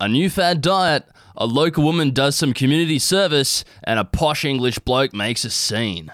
A new fad diet, a local woman does some community service, and a posh English bloke makes a scene.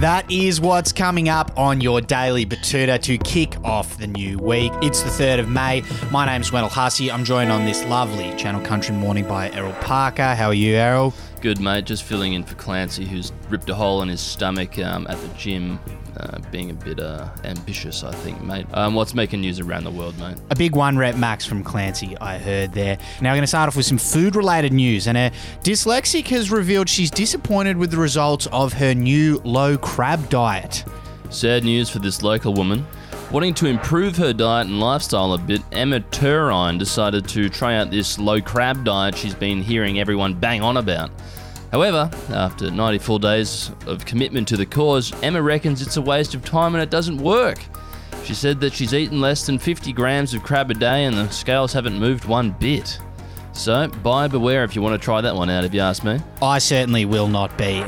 That is what's coming up on your daily Betoota to kick off the new week. It's the 3rd of May. My name's Wendell Hussey. I'm joined on this lovely Channel Country morning by Errol Parker. How are you, Errol? Good, mate. Just filling in for Clancy, who's ripped a hole in his stomach um, at the gym, uh, being a bit uh, ambitious, I think, mate. Um, what's making news around the world, mate? A big one rep max from Clancy, I heard there. Now, we're going to start off with some food related news. And a dyslexic has revealed she's disappointed with the results of her new low crab diet. Sad news for this local woman. Wanting to improve her diet and lifestyle a bit, Emma Turine decided to try out this low crab diet she's been hearing everyone bang on about. However, after 94 days of commitment to the cause, Emma reckons it's a waste of time and it doesn't work. She said that she's eaten less than 50 grams of crab a day and the scales haven't moved one bit. So, buyer beware if you want to try that one out, if you ask me. I certainly will not be.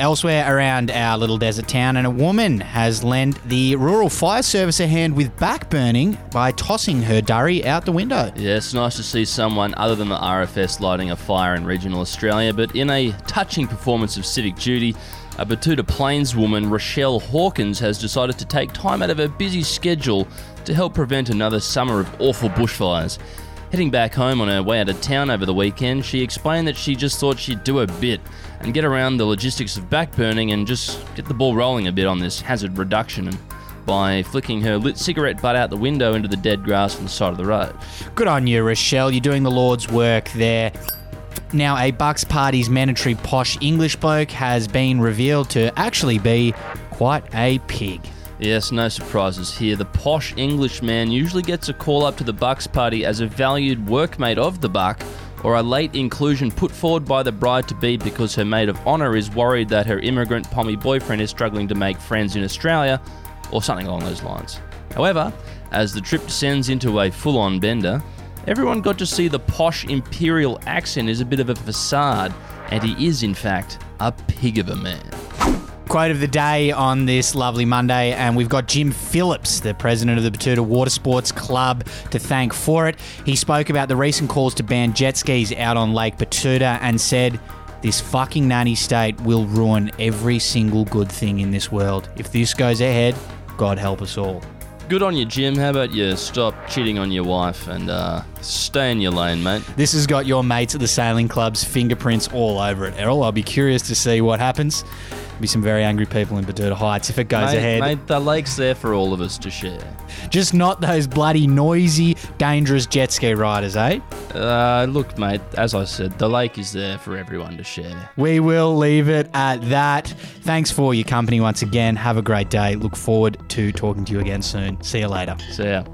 Elsewhere around our little desert town, and a woman has lent the rural fire service a hand with back burning by tossing her durry out the window. Yeah, it's nice to see someone other than the RFS lighting a fire in regional Australia, but in a touching performance of civic duty, a Betoota Plains woman, Rochelle Hawkins, has decided to take time out of her busy schedule to help prevent another summer of awful bushfires. Heading back home on her way out of town over the weekend, she explained that she just thought she'd do a bit and get around the logistics of backburning and just get the ball rolling a bit on this hazard reduction by flicking her lit cigarette butt out the window into the dead grass on the side of the road. Good on you, Rochelle. You're doing the Lord's work there. Now, a Bucks Party's mandatory posh English bloke has been revealed to actually be quite a pig. Yes, no surprises here. The posh Englishman usually gets a call up to the Bucks party as a valued workmate of the Buck or a late inclusion put forward by the bride to be because her maid of honour is worried that her immigrant pommy boyfriend is struggling to make friends in Australia or something along those lines. However, as the trip descends into a full on bender, everyone got to see the posh imperial accent is a bit of a facade, and he is, in fact, a pig of a man quote of the day on this lovely Monday, and we've got Jim Phillips, the president of the Betoota Water Sports Club, to thank for it. He spoke about the recent calls to ban jet skis out on Lake Betoota and said, This fucking nanny state will ruin every single good thing in this world. If this goes ahead, God help us all. Good on you, Jim. How about you stop cheating on your wife and uh, stay in your lane, mate? This has got your mates at the sailing club's fingerprints all over it, Errol. I'll be curious to see what happens be some very angry people in Betoota Heights if it goes mate, ahead. Mate, the lake's there for all of us to share. Just not those bloody noisy, dangerous jet ski riders, eh? Uh, look, mate, as I said, the lake is there for everyone to share. We will leave it at that. Thanks for your company once again. Have a great day. Look forward to talking to you again soon. See you later. See ya.